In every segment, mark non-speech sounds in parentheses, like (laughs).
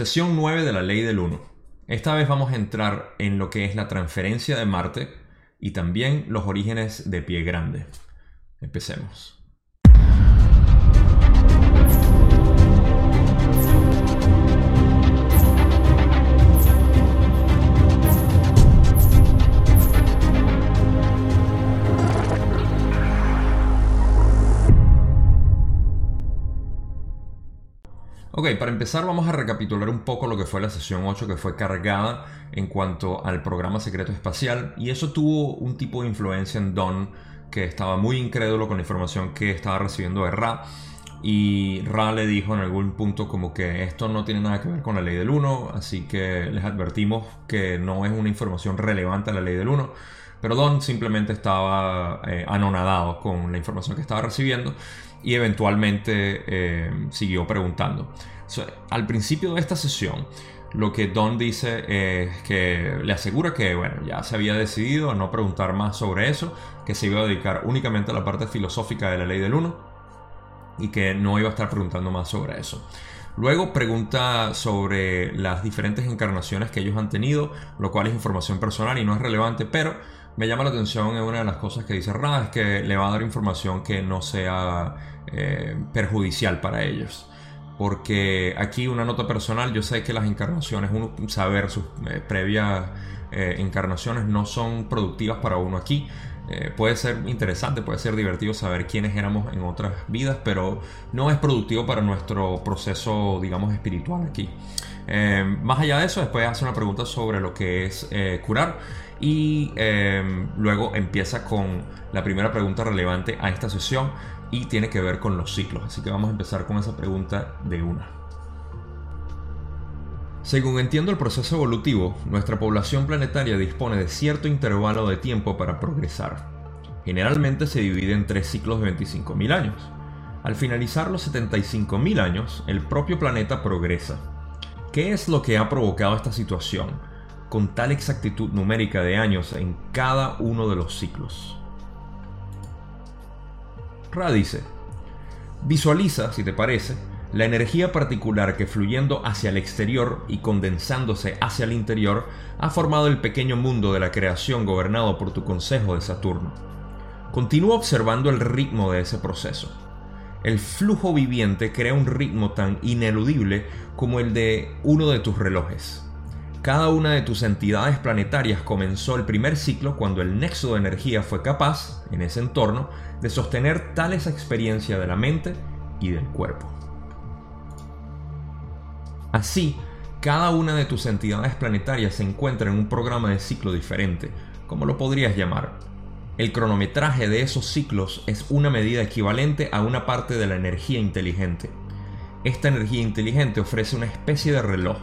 Sesión 9 de la ley del 1. Esta vez vamos a entrar en lo que es la transferencia de Marte y también los orígenes de Pie Grande. Empecemos. Ok, para empezar vamos a recapitular un poco lo que fue la sesión 8 que fue cargada en cuanto al programa secreto espacial y eso tuvo un tipo de influencia en Don que estaba muy incrédulo con la información que estaba recibiendo de Ra y Ra le dijo en algún punto como que esto no tiene nada que ver con la ley del 1 así que les advertimos que no es una información relevante a la ley del 1 pero Don simplemente estaba eh, anonadado con la información que estaba recibiendo y eventualmente eh, siguió preguntando. al principio de esta sesión, lo que Don dice es que le asegura que bueno, ya se había decidido a no preguntar más sobre eso, que se iba a dedicar únicamente a la parte filosófica de la ley del uno y que no iba a estar preguntando más sobre eso. Luego pregunta sobre las diferentes encarnaciones que ellos han tenido, lo cual es información personal y no es relevante, pero me llama la atención en una de las cosas que dice Ra es que le va a dar información que no sea eh, perjudicial para ellos. Porque aquí una nota personal, yo sé que las encarnaciones, uno saber sus eh, previas eh, encarnaciones no son productivas para uno aquí. Puede ser interesante, puede ser divertido saber quiénes éramos en otras vidas, pero no es productivo para nuestro proceso, digamos, espiritual aquí. más allá de eso, después hace una pregunta sobre lo que es curar y luego empieza con la primera pregunta relevante a esta sesión y tiene que ver con los ciclos. Así que vamos a empezar con esa pregunta de una. Según entiendo el proceso evolutivo, nuestra población planetaria dispone de cierto intervalo de tiempo para progresar. Generalmente se divide en tres ciclos de 25.000 años. Al finalizar los 75.000 años, el propio planeta progresa. ¿Qué es lo que ha provocado esta situación, con tal exactitud numérica de años en cada uno de los ciclos? Ra dice, visualiza, si te parece, la energía particular que fluyendo hacia el exterior y condensándose hacia el interior ha formado el pequeño mundo de la creación gobernado por tu consejo de Saturno. Continúa observando el ritmo de ese proceso. El flujo viviente crea un ritmo tan ineludible como el de uno de tus relojes. Cada una de tus entidades planetarias comenzó el primer ciclo cuando el nexo de energía fue capaz, en ese entorno, de sostener tal esa experiencia de la mente y del cuerpo. Así, cada una de tus entidades planetarias se encuentra en un programa de ciclo diferente, como lo podrías llamar. El cronometraje de esos ciclos es una medida equivalente a una parte de la energía inteligente. Esta energía inteligente ofrece una especie de reloj,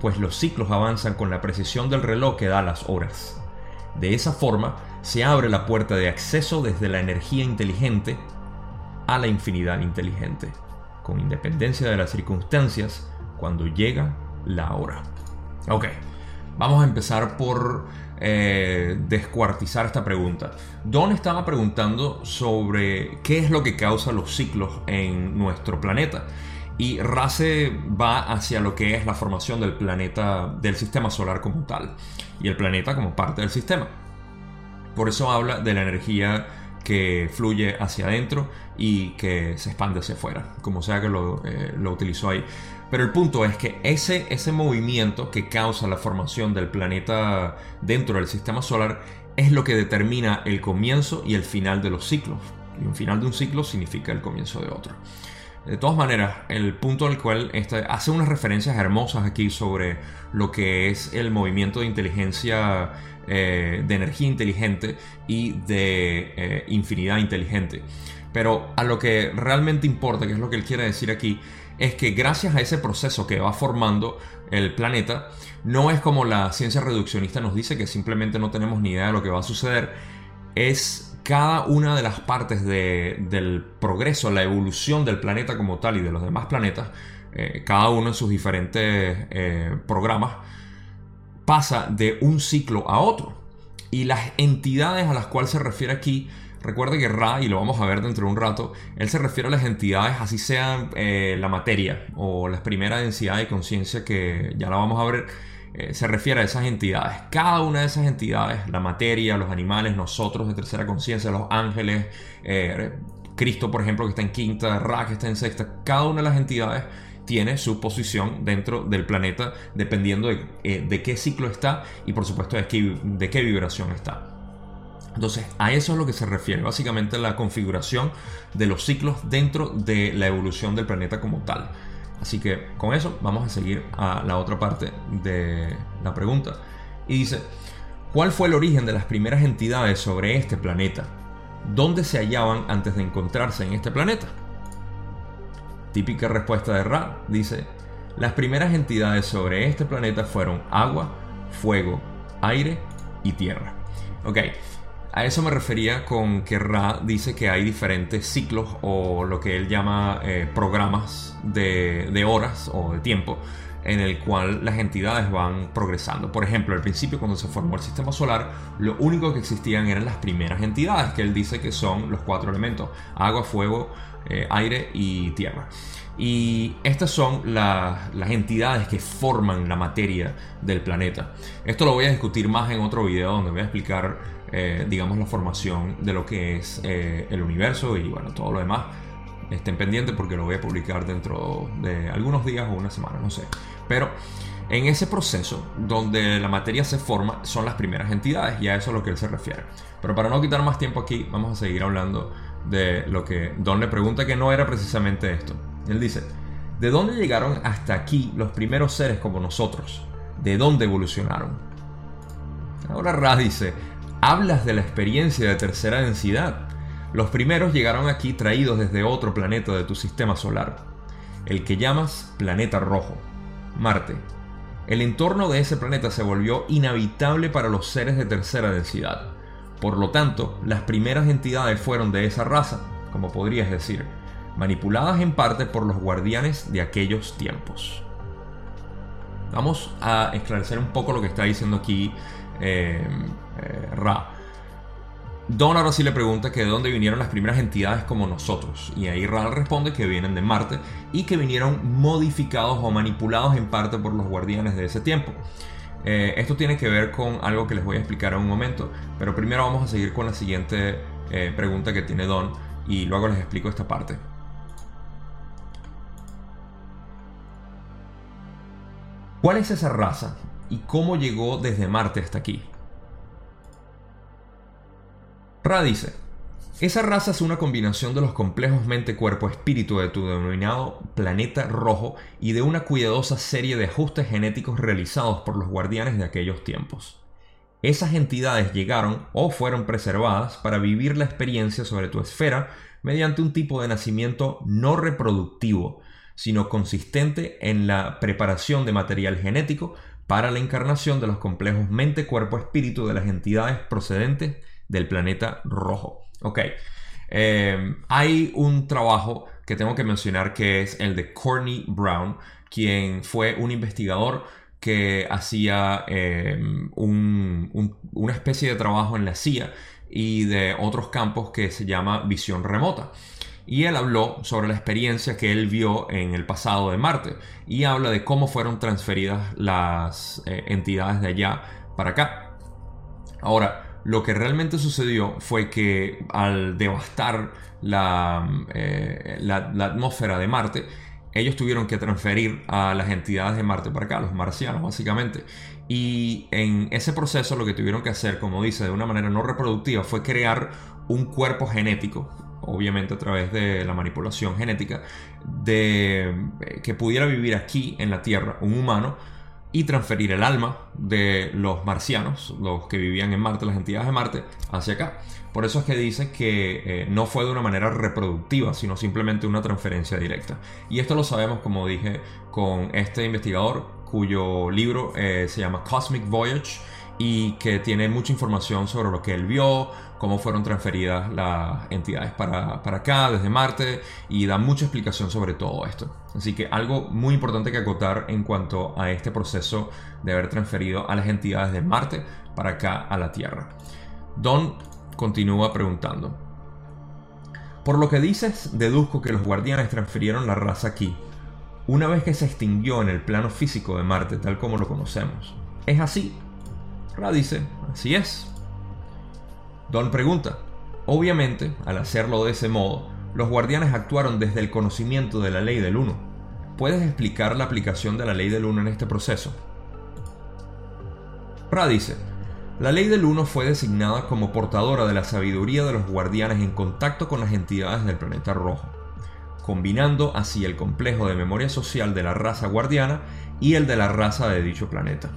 pues los ciclos avanzan con la precisión del reloj que da las horas. De esa forma, se abre la puerta de acceso desde la energía inteligente a la infinidad inteligente, con independencia de las circunstancias, cuando llega la hora. Ok, vamos a empezar por eh, descuartizar esta pregunta. Don estaba preguntando sobre qué es lo que causa los ciclos en nuestro planeta. Y Race va hacia lo que es la formación del planeta, del sistema solar como tal, y el planeta como parte del sistema. Por eso habla de la energía que fluye hacia adentro y que se expande hacia afuera, como sea que lo, eh, utilizó ahí. Pero el punto es que ese, ese movimiento que causa la formación del planeta dentro del sistema solar es lo que determina el comienzo y el final de los ciclos. Y un final de un ciclo significa el comienzo de otro. De todas maneras, el punto al cual este, hace unas referencias hermosas aquí sobre lo que es el movimiento de inteligencia, eh, de energía inteligente y de eh, infinidad inteligente. Pero a lo que realmente importa, que es lo que él quiere decir aquí, es que gracias a ese proceso que va formando el planeta, no es como la ciencia reduccionista nos dice que simplemente no tenemos ni idea de lo que va a suceder, es cada una de las partes del progreso, la evolución del planeta como tal y de los demás planetas, eh, cada uno en sus diferentes eh, programas, pasa de un ciclo a otro. Y las entidades a las cuales se refiere aquí Recuerde que Ra, y lo vamos a ver dentro de un rato, él se refiere a las entidades, así sean eh, la materia o la primera densidad de conciencia que ya la vamos a ver, eh, se refiere a esas entidades. Cada una de esas entidades, la materia, los animales, nosotros de tercera conciencia, los ángeles, eh, Cristo, por ejemplo, que está en quinta, Ra, que está en sexta, cada una de las entidades tiene su posición dentro del planeta dependiendo de, qué ciclo está y por supuesto de qué vibración está. Entonces, a eso es lo que se refiere, básicamente la configuración de los ciclos dentro de la evolución del planeta como tal. Así que con eso vamos a seguir a la otra parte de la pregunta. Y dice, ¿cuál fue el origen de las primeras entidades sobre este planeta? ¿Dónde se hallaban antes de encontrarse en este planeta? Típica respuesta de Ra dice, las primeras entidades sobre este planeta fueron agua, fuego, aire y tierra. Ok, a eso me refería con que Ra dice que hay diferentes ciclos o lo que él llama eh, programas de, horas o de tiempo en el cual las entidades van progresando. Por ejemplo, al principio cuando se formó el sistema solar, lo único que existían eran las primeras entidades, que él dice que son los cuatro elementos, agua, fuego, eh, aire y tierra. Y estas son las entidades que forman la materia del planeta. Esto lo voy a discutir más en otro video donde voy a explicar eh, digamos, la formación de lo que es eh, el universo y bueno, todo lo demás. Estén pendientes porque lo voy a publicar dentro de algunos días o una semana, no sé. Pero en ese proceso donde la materia se forma son las primeras entidades y a eso es a lo que él se refiere. Pero para no quitar más tiempo aquí, vamos a seguir hablando de lo que Don le pregunta que no era precisamente esto. Él dice, ¿de dónde llegaron hasta aquí los primeros seres como nosotros? ¿De dónde evolucionaron? Ahora Ra dice, Hablas de la experiencia de tercera densidad. Los primeros llegaron aquí traídos desde otro planeta de tu sistema solar, el que llamas planeta rojo, Marte. El entorno de ese planeta se volvió inhabitable para los seres de tercera densidad. Por lo tanto, las primeras entidades fueron de esa raza, como podrías decir, manipuladas en parte por los guardianes de aquellos tiempos. Vamos a esclarecer un poco lo que está diciendo aquí eh, eh, Ra. Don ahora sí le pregunta que de dónde vinieron las primeras entidades como nosotros. Y ahí Ra responde que vienen de Marte y que vinieron modificados o manipulados en parte por los guardianes de ese tiempo. Eh, esto tiene que ver con algo que les voy a explicar en un momento. Pero primero vamos a seguir con la siguiente pregunta que tiene Don y luego les explico esta parte. ¿Cuál es esa raza y cómo llegó desde Marte hasta aquí. Ra dice, esa raza es una combinación de los complejos mente-cuerpo-espíritu de tu denominado planeta rojo y de una cuidadosa serie de ajustes genéticos realizados por los guardianes de aquellos tiempos. Esas entidades llegaron o fueron preservadas para vivir la experiencia sobre tu esfera mediante un tipo de nacimiento no reproductivo, sino consistente en la preparación de material genético para la encarnación de los complejos mente, cuerpo, espíritu de las entidades procedentes del planeta rojo. Ok, em, hay un trabajo que tengo que mencionar que es el de Courtney Brown, quien fue un investigador que hacía em, una especie de trabajo en la CIA y de otros campos que se llama visión remota y él habló sobre la experiencia que él vio en el pasado de Marte y habla de cómo fueron transferidas las eh, entidades de allá para acá. Ahora, lo que realmente sucedió fue que al devastar la, eh, la, la atmósfera de Marte, ellos tuvieron que transferir a las entidades de Marte para acá, los marcianos básicamente. Y en ese proceso lo que tuvieron que hacer, como dice, de una manera no reproductiva, fue crear un cuerpo genético, obviamente a través de la manipulación genética, de eh, que pudiera vivir aquí en la Tierra un humano y transferir el alma de los marcianos, los que vivían en Marte, las entidades de Marte, hacia acá. Por eso es que dice que eh, no fue de una manera reproductiva, sino simplemente una transferencia directa. Y esto lo sabemos, como dije, con este investigador cuyo libro eh, se llama Cosmic Voyage y que tiene mucha información sobre lo que él vio, cómo fueron transferidas las entidades para, para, acá, desde Marte, y da mucha explicación sobre todo esto. Así que algo muy importante que acotar en cuanto a este proceso de haber transferido a las entidades de Marte para acá a la Tierra. Don continúa preguntando, Por lo que dices, deduzco que los guardianes transfirieron la raza aquí, una vez que se extinguió en el plano físico de Marte tal como lo conocemos. ¿Es así? Ra dice, así es. Don pregunta, obviamente, al hacerlo de ese modo, los guardianes actuaron desde el conocimiento de la ley del uno. ¿Puedes explicar la aplicación de la ley del uno en este proceso? Ra dice, la ley del uno fue designada como portadora de la sabiduría de los guardianes en contacto con las entidades del planeta rojo, combinando así el complejo de memoria social de la raza guardiana y el de la raza de dicho planeta.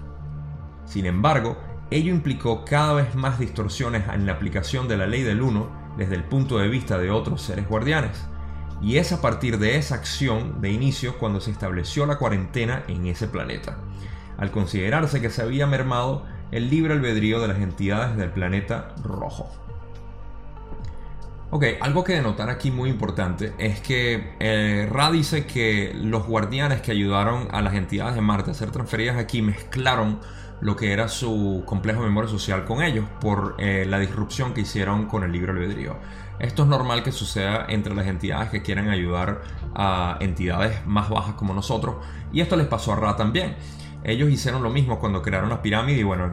Sin embargo, ello implicó cada vez más distorsiones en la aplicación de la ley del uno desde el punto de vista de otros seres guardianes, y es a partir de esa acción de inicio cuando se estableció la cuarentena en ese planeta, al considerarse que se había mermado el libre albedrío de las entidades del planeta rojo. Ok, algo que denotar aquí muy importante es que eh, Ra dice que los guardianes que ayudaron a las entidades de Marte a ser transferidas aquí mezclaron lo que era su complejo de memoria social con ellos por eh, la disrupción que hicieron con el libre albedrío. Esto es normal que suceda entre las entidades que quieren ayudar a entidades más bajas como nosotros y esto les pasó a Ra también. Ellos hicieron lo mismo cuando crearon la pirámide y bueno,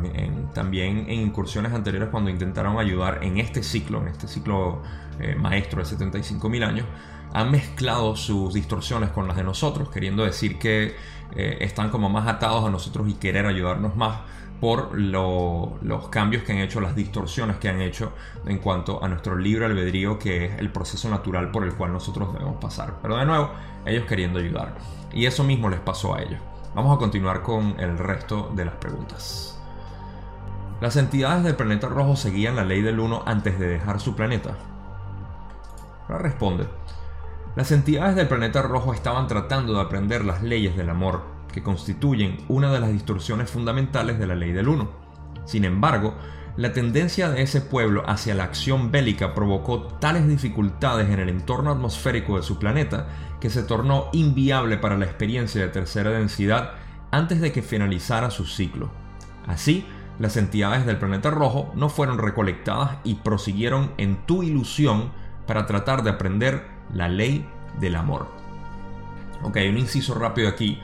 también en incursiones anteriores cuando intentaron ayudar en este ciclo, en este ciclo eh, maestro de 75.000 años, han mezclado sus distorsiones con las de nosotros, queriendo decir que eh, están como más atados a nosotros y querer ayudarnos más por los cambios que han hecho, las distorsiones que han hecho en cuanto a nuestro libre albedrío, que es el proceso natural por el cual nosotros debemos pasar. Pero de nuevo, ellos queriendo ayudar. Y eso mismo les pasó a ellos. Vamos a continuar con el resto de las preguntas. Las entidades del planeta rojo seguían la ley del 1 antes de dejar su planeta. Ahora responde. Las entidades del planeta rojo estaban tratando de aprender las leyes del amor, que constituyen una de las distorsiones fundamentales de la ley del 1. Sin embargo, la tendencia de ese pueblo hacia la acción bélica provocó tales dificultades en el entorno atmosférico de su planeta que se tornó inviable para la experiencia de tercera densidad antes de que finalizara su ciclo. Así, las entidades del planeta rojo no fueron recolectadas y prosiguieron en tu ilusión para tratar de aprender la ley del amor. Ok, un inciso rápido aquí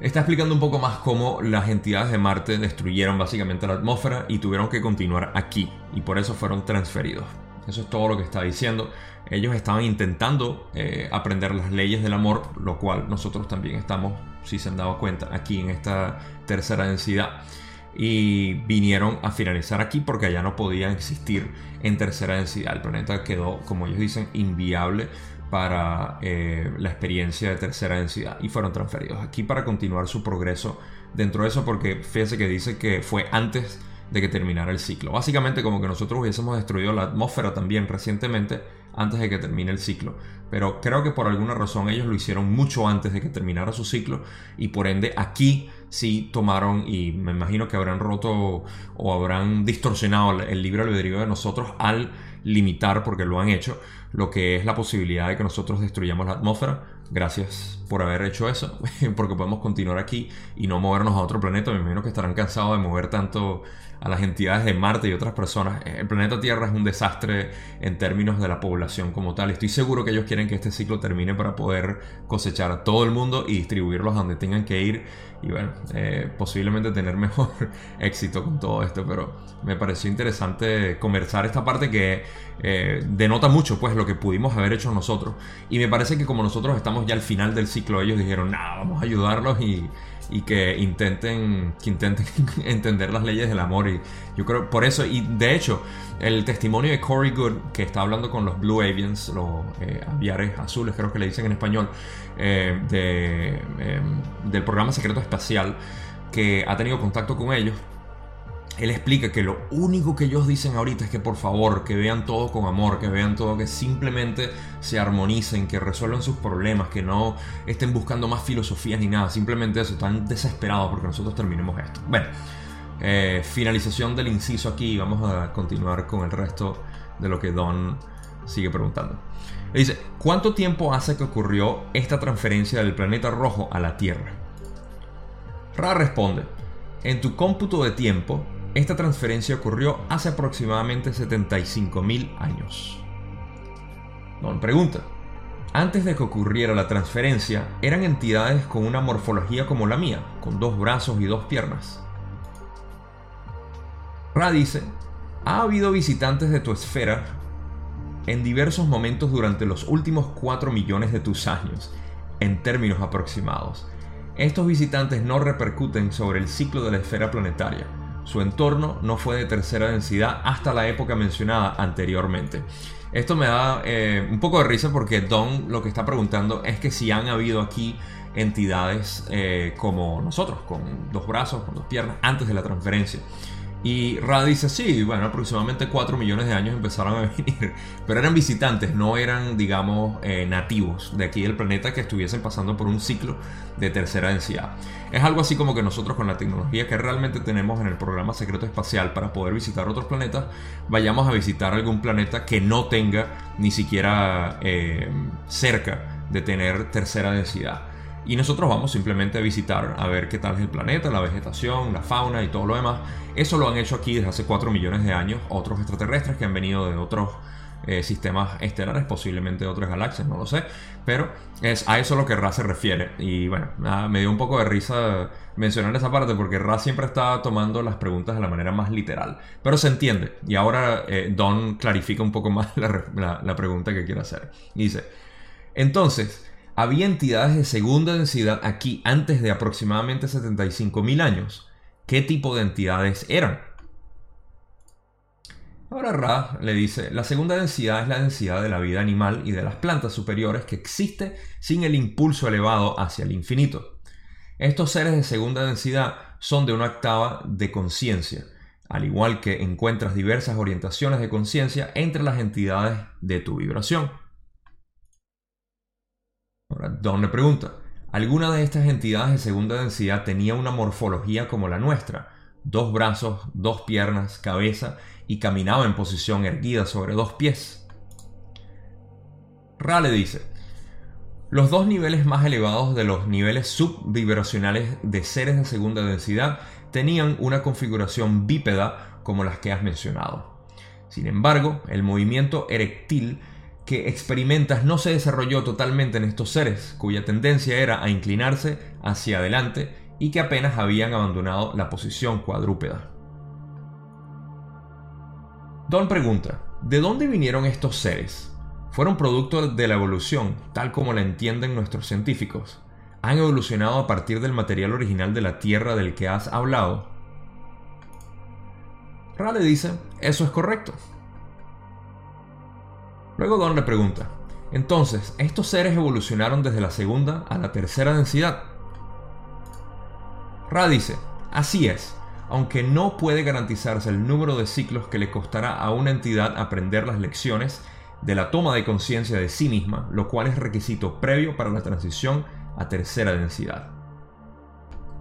Está explicando un poco más cómo las entidades de Marte destruyeron básicamente la atmósfera y tuvieron que continuar aquí y por eso fueron transferidos. Eso es todo lo que está diciendo. Ellos estaban intentando eh, aprender las leyes del amor, lo cual nosotros también estamos, si se han dado cuenta, aquí en esta tercera densidad. Y vinieron a finalizar aquí porque allá no podían existir en tercera densidad. El planeta quedó, como ellos dicen, inviable para eh, la experiencia de tercera densidad y fueron transferidos aquí para continuar su progreso dentro de eso porque fíjense que dice que fue antes de que terminara el ciclo. Básicamente como que nosotros hubiésemos destruido la atmósfera también recientemente antes de que termine el ciclo. Pero creo que por alguna razón ellos lo hicieron mucho antes de que terminara su ciclo y por ende aquí sí tomaron y me imagino que habrán roto o habrán distorsionado el libre albedrío de nosotros al limitar, porque lo han hecho, lo que es la posibilidad de que nosotros destruyamos la atmósfera. Gracias por haber hecho eso, (laughs) porque podemos continuar aquí y no movernos a otro planeta. Me imagino que estarán cansados de mover tanto a las entidades de Marte y otras personas. El planeta Tierra es un desastre en términos de la población como tal. Estoy seguro que ellos quieren que este ciclo termine para poder cosechar a todo el mundo y distribuirlos donde tengan que ir y bueno, eh, posiblemente tener (laughs) mejor éxito con todo esto, pero me pareció interesante conversar esta parte que eh, denota mucho pues lo que pudimos haber hecho nosotros y me parece que como nosotros estamos ya al final del ciclo ellos dijeron, nada, vamos a ayudarlos y y que intenten, que intenten (laughs) entender las leyes del amor. Y yo creo por eso, y de hecho, el testimonio de Corey Good, que está hablando con los Blue Avians, los eh, aviares azules, creo que le dicen en español, eh, de, em, del programa secreto espacial, que ha tenido contacto con ellos, él explica que lo único que ellos dicen ahorita es que por favor, que vean todo con amor, que vean todo, que simplemente se armonicen, que resuelvan sus problemas, que no estén buscando más filosofías ni nada, simplemente eso, están desesperados porque nosotros terminemos esto. Bueno, eh, finalización del inciso aquí, vamos a continuar con el resto de lo que Don sigue preguntando. dice, ¿cuánto tiempo hace que ocurrió esta transferencia del planeta rojo a la Tierra? Ra responde, en tu cómputo de tiempo, esta transferencia ocurrió hace aproximadamente 75.000 años. Don pregunta, antes de que ocurriera la transferencia, eran entidades con una morfología como la mía, con dos brazos y dos piernas. Ra dice, ha habido visitantes de tu esfera en diversos momentos durante los últimos 4 millones de tus años, en términos aproximados. Estos visitantes no repercuten sobre el ciclo de la esfera planetaria. Su entorno no fue de tercera densidad hasta la época mencionada anteriormente. Esto me da eh, un poco de risa porque Don lo que está preguntando es que si han habido aquí entidades eh, como nosotros, con dos brazos, con dos piernas, antes de la transferencia. Y Ra dice, sí, bueno, aproximadamente 4 millones de años empezaron a (laughs) venir, pero eran visitantes, no eran, digamos, eh, nativos de aquí del planeta que estuviesen pasando por un ciclo de tercera densidad. Es algo así como que nosotros con la tecnología que realmente tenemos en el programa secreto espacial para poder visitar otros planetas, vayamos a visitar algún planeta que no tenga ni siquiera eh, cerca de tener tercera densidad. Y nosotros vamos simplemente a visitar, a ver qué tal es el planeta, la vegetación, la fauna y todo lo demás. Eso lo han hecho aquí desde hace 4 millones de años otros extraterrestres que han venido de otros eh, sistemas estelares, posiblemente de otras galaxias, no lo sé. Pero es a eso lo que Ra se refiere. Y bueno, me dio un poco de risa mencionar esa parte porque Ra siempre está tomando las preguntas de la manera más literal. Pero se entiende. Y ahora eh, Don clarifica un poco más (laughs) la, la pregunta que quiere hacer. dice, entonces, había entidades de segunda densidad aquí antes de aproximadamente 75.000 años. ¿Qué tipo de entidades eran? Ahora Ra le dice, la segunda densidad es la densidad de la vida animal y de las plantas superiores que existe sin el impulso elevado hacia el infinito. Estos seres de segunda densidad son de una octava de conciencia, al igual que encuentras diversas orientaciones de conciencia entre las entidades de tu vibración. Ahora, Don le pregunta, ¿alguna de estas entidades de segunda densidad tenía una morfología como la nuestra? Dos brazos, dos piernas, cabeza y caminaba en posición erguida sobre dos pies. Ra le dice, los dos niveles más elevados de los niveles subvibracionales de seres de segunda densidad tenían una configuración bípeda como las que has mencionado. Sin embargo, el movimiento erectil que experimentas no se desarrolló totalmente en estos seres, cuya tendencia era a inclinarse hacia adelante y que apenas habían abandonado la posición cuadrúpeda. Don pregunta, ¿de dónde vinieron estos seres? ¿Fueron producto de la evolución, tal como la entienden nuestros científicos? ¿Han evolucionado a partir del material original de la Tierra del que has hablado? Rale dice, eso es correcto. Luego Don le pregunta, entonces, ¿estos seres evolucionaron desde la segunda a la tercera densidad? Ra dice, así es, aunque no puede garantizarse el número de ciclos que le costará a una entidad aprender las lecciones de la toma de conciencia de sí misma, lo cual es requisito previo para la transición a tercera densidad.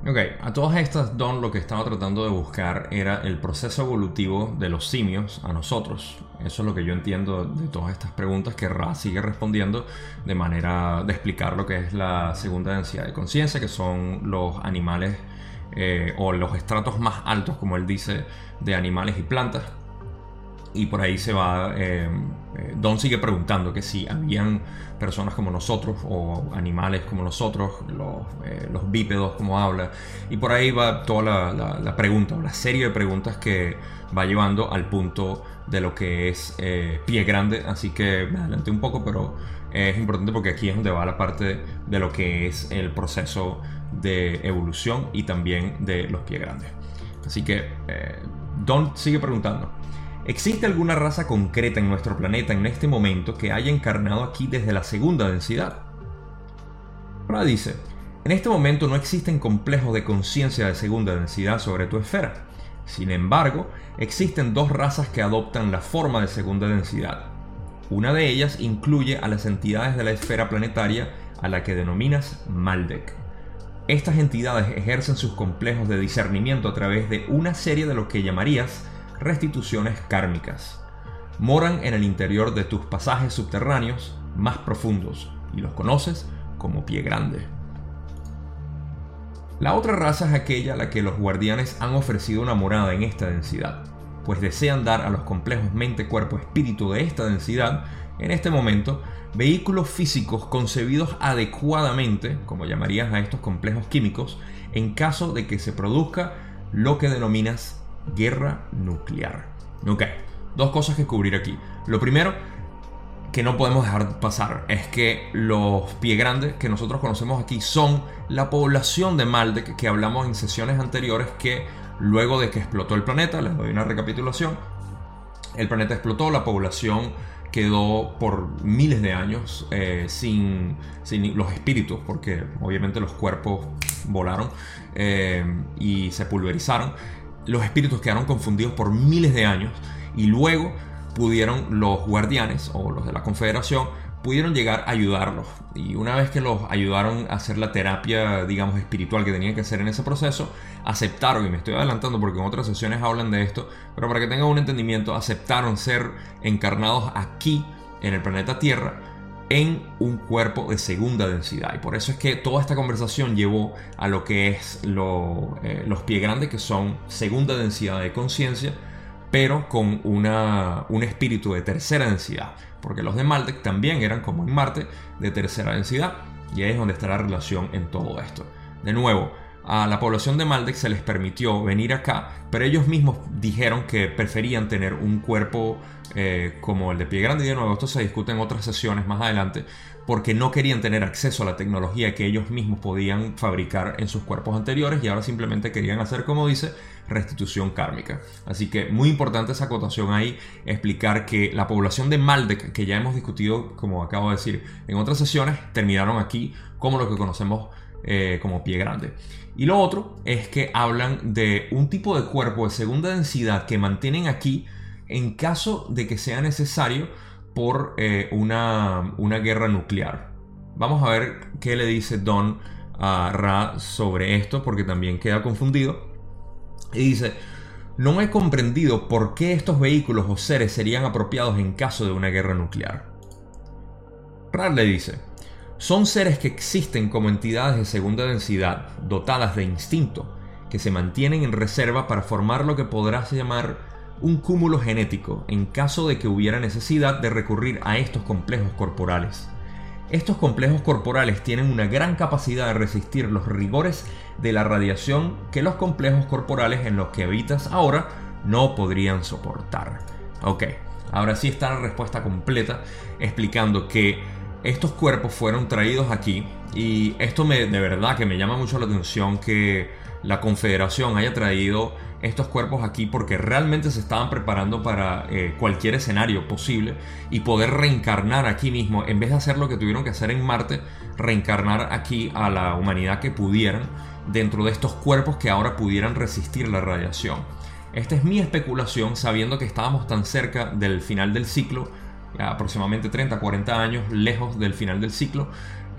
Ok, a todas estas, Don lo que estaba tratando de buscar era el proceso evolutivo de los simios a nosotros. Eso es lo que yo entiendo de todas estas preguntas que Ra sigue respondiendo de manera de explicar lo que es la segunda densidad de conciencia, que son los animales eh, o los estratos más altos, como él dice, de animales y plantas. Y por ahí se va. Eh, eh, Don sigue preguntando que si habían personas como nosotros o animales como nosotros, los, eh, bípedos como habla. Y por ahí va toda la, pregunta, la serie de preguntas que va llevando al punto de lo que es pie grande. Así que me adelanté un poco, pero es importante porque aquí es donde va la parte de lo que es el proceso de evolución y también de los pies grandes. Así que Don sigue preguntando. ¿Existe alguna raza concreta en nuestro planeta en este momento que haya encarnado aquí desde la segunda densidad? Ra dice, en este momento no existen complejos de conciencia de segunda densidad sobre tu esfera. Sin embargo, existen dos razas que adoptan la forma de segunda densidad. Una de ellas incluye a las entidades de la esfera planetaria a la que denominas Maldek. Estas entidades ejercen sus complejos de discernimiento a través de una serie de lo que llamarías restituciones kármicas. Moran en el interior de tus pasajes subterráneos más profundos y los conoces como pie grande. La otra raza es aquella a la que los guardianes han ofrecido una morada en esta densidad, pues desean dar a los complejos mente-cuerpo-espíritu de esta densidad en este momento vehículos físicos concebidos adecuadamente, como llamarías a estos complejos químicos, en caso de que se produzca lo que denominas guerra nuclear. Ok, dos cosas que cubrir aquí. Lo primero, que no podemos dejar pasar es que los pie grandes que nosotros conocemos aquí son la población de Maldek que hablamos en sesiones anteriores que luego de que explotó el planeta, les doy una recapitulación, el planeta explotó, la población quedó por miles de años eh, sin, sin, los espíritus, porque obviamente los cuerpos volaron eh, y se pulverizaron. Los espíritus quedaron confundidos por miles de años y luego pudieron los guardianes o los de la confederación pudieron llegar a ayudarlos. Y una vez que los ayudaron a hacer la terapia, digamos, espiritual que tenían que hacer en ese proceso, aceptaron, y me estoy adelantando porque en otras sesiones hablan de esto, pero para que tengan un entendimiento, aceptaron ser encarnados aquí, en el planeta Tierra, en un cuerpo de segunda densidad. Y por eso es que toda esta conversación llevó a lo que es eh, los pie grandes, que son segunda densidad de conciencia, pero con una, un espíritu de tercera densidad porque los de Maldek también eran como en Marte de tercera densidad y ahí es donde está la relación en todo esto. De nuevo, a la población de Maldek se les permitió venir acá, pero ellos mismos dijeron que preferían tener un cuerpo eh, como el de pie grande. Y de nuevo, esto se discute en otras sesiones más adelante, porque no querían tener acceso a la tecnología que ellos mismos podían fabricar en sus cuerpos anteriores y ahora simplemente querían hacer, como dice, restitución kármica. Así que muy importante esa acotación ahí, explicar que la población de Maldek, que ya hemos discutido, como acabo de decir, en otras sesiones, terminaron aquí como lo que conocemos eh, como pie grande. Y lo otro es que hablan de un tipo de cuerpo de segunda densidad que mantienen aquí en caso de que sea necesario por eh, una, una, guerra nuclear. Vamos a ver qué le dice Don a Ra sobre esto, porque también queda confundido. Y dice, no he comprendido por qué estos vehículos o seres serían apropiados en caso de una guerra nuclear. Ra le dice, son seres que existen como entidades de segunda densidad, dotadas de instinto, que se mantienen en reserva para formar lo que podrás llamar un cúmulo genético en caso de que hubiera necesidad de recurrir a estos complejos corporales. Estos complejos corporales tienen una gran capacidad de resistir los rigores de la radiación que los complejos corporales en los que habitas ahora no podrían soportar. Ok, ahora sí está la respuesta completa explicando que estos cuerpos fueron traídos aquí y esto me, de verdad que me llama mucho la atención que la Confederación haya traído estos cuerpos aquí porque realmente se estaban preparando para eh, cualquier escenario posible y poder reencarnar aquí mismo, en vez de hacer lo que tuvieron que hacer en Marte, reencarnar aquí a la humanidad que pudieran dentro de estos cuerpos que ahora pudieran resistir la radiación. Esta es mi especulación sabiendo que estábamos tan cerca del final del ciclo, aproximadamente 30, 40 años lejos del final del ciclo,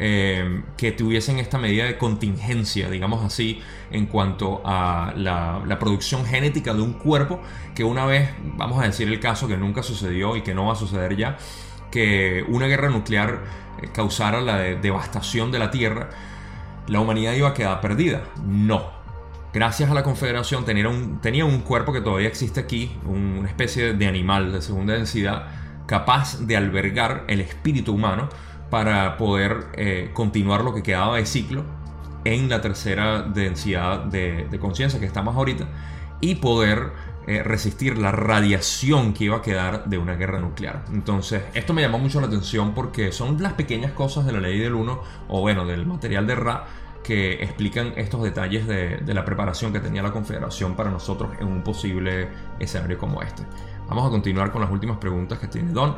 eh, que tuviesen esta medida de contingencia, digamos así, en cuanto a la, producción genética de un cuerpo que una vez, vamos a decir el caso que nunca sucedió y que no va a suceder ya, que una guerra nuclear eh, causara la devastación de la Tierra, la humanidad iba a quedar perdida. No. Gracias a la Confederación tenía un, tenía un cuerpo que todavía existe aquí, una especie de animal de segunda densidad, capaz de albergar el espíritu humano, para poder eh, continuar lo que quedaba de ciclo en la tercera densidad de, conciencia que estamos ahorita y poder eh, resistir la radiación que iba a quedar de una guerra nuclear. Entonces, esto me llamó mucho la atención porque son las pequeñas cosas de la ley del 1 o bueno, del material de Ra que explican estos detalles de, de la preparación que tenía la Confederación para nosotros en un posible escenario como este. Vamos a continuar con las últimas preguntas que tiene Don.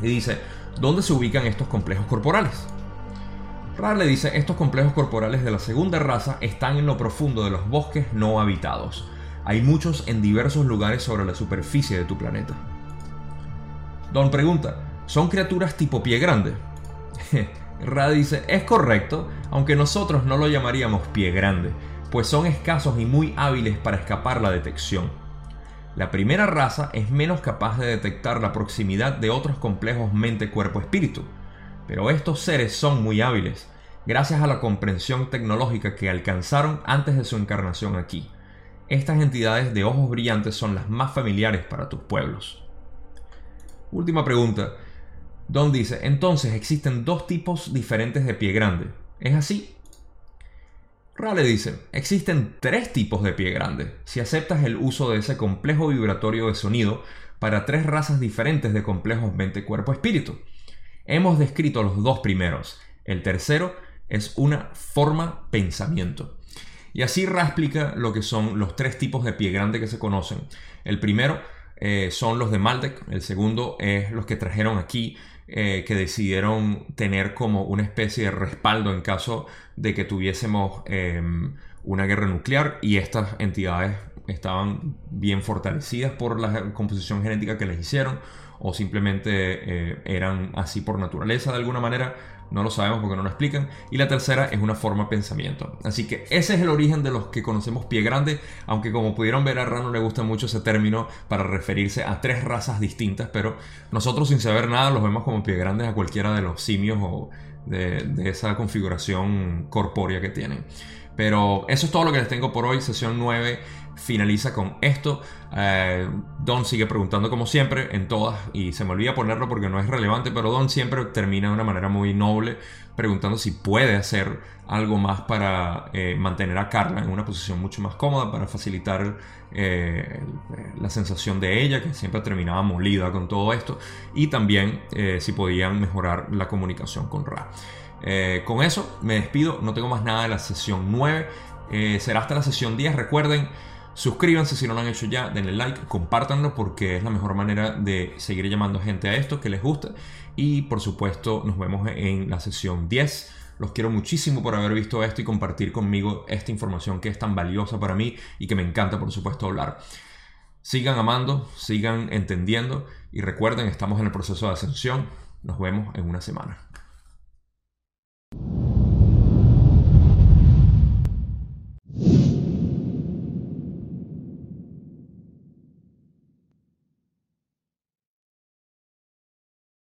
Y dice, ¿Dónde se ubican estos complejos corporales? Rar le dice, estos complejos corporales de la segunda raza están en lo profundo de los bosques no habitados. Hay muchos en diversos lugares sobre la superficie de tu planeta. Don pregunta, ¿son criaturas tipo pie grande? (laughs) Ra dice, es correcto, aunque nosotros no lo llamaríamos pie grande, pues son escasos y muy hábiles para escapar la detección. La primera raza es menos capaz de detectar la proximidad de otros complejos mente-cuerpo-espíritu, pero estos seres son muy hábiles, gracias a la comprensión tecnológica que alcanzaron antes de su encarnación aquí. Estas entidades de ojos brillantes son las más familiares para tus pueblos. Última pregunta. Don dice, entonces existen dos tipos diferentes de pie grande. ¿Es así? Ra le dice, existen tres tipos de pie grande, si aceptas el uso de ese complejo vibratorio de sonido para tres razas diferentes de complejos mente-cuerpo-espíritu. Hemos descrito los dos primeros, el tercero es una forma pensamiento. Y así explica lo que son los tres tipos de pie grande que se conocen. El primero eh, son los de Maldek, el segundo es los que trajeron aquí, eh, que decidieron tener como una especie de respaldo en caso de que tuviésemos em, una guerra nuclear y estas entidades estaban bien fortalecidas por la composición genética que les hicieron o simplemente eh, eran así por naturaleza de alguna manera no lo sabemos porque no lo explican. Y la tercera es una forma de pensamiento. Así que ese es el origen de los que conocemos pie grande, aunque como pudieron ver a Rano le gusta mucho ese término para referirse a tres razas distintas, pero nosotros sin saber nada los vemos como pie grandes a cualquiera de los simios o de, esa configuración corpórea que tienen. Pero eso es todo lo que les tengo por hoy, sesión 9 finaliza con esto. Eh, Don sigue preguntando como siempre en todas y se me olvida ponerlo porque no es relevante, pero Don siempre termina de una manera muy noble preguntando si puede hacer algo más para eh, mantener a Carla en una posición mucho más cómoda, para facilitar eh, la sensación de ella, que siempre terminaba molida con todo esto, y también si podían mejorar la comunicación con Ra. con eso me despido, no tengo más nada de la sesión 9. será hasta la sesión 10. Recuerden, Suscríbanse si no lo han hecho ya, denle like, compártanlo porque es la mejor manera de seguir llamando gente a esto que les gusta. Y por supuesto, nos vemos en la sesión 10. Los quiero muchísimo por haber visto esto y compartir conmigo esta información que es tan valiosa para mí y que me encanta, por supuesto, hablar. Sigan amando, sigan entendiendo y recuerden, estamos en el proceso de ascensión. Nos vemos en una semana.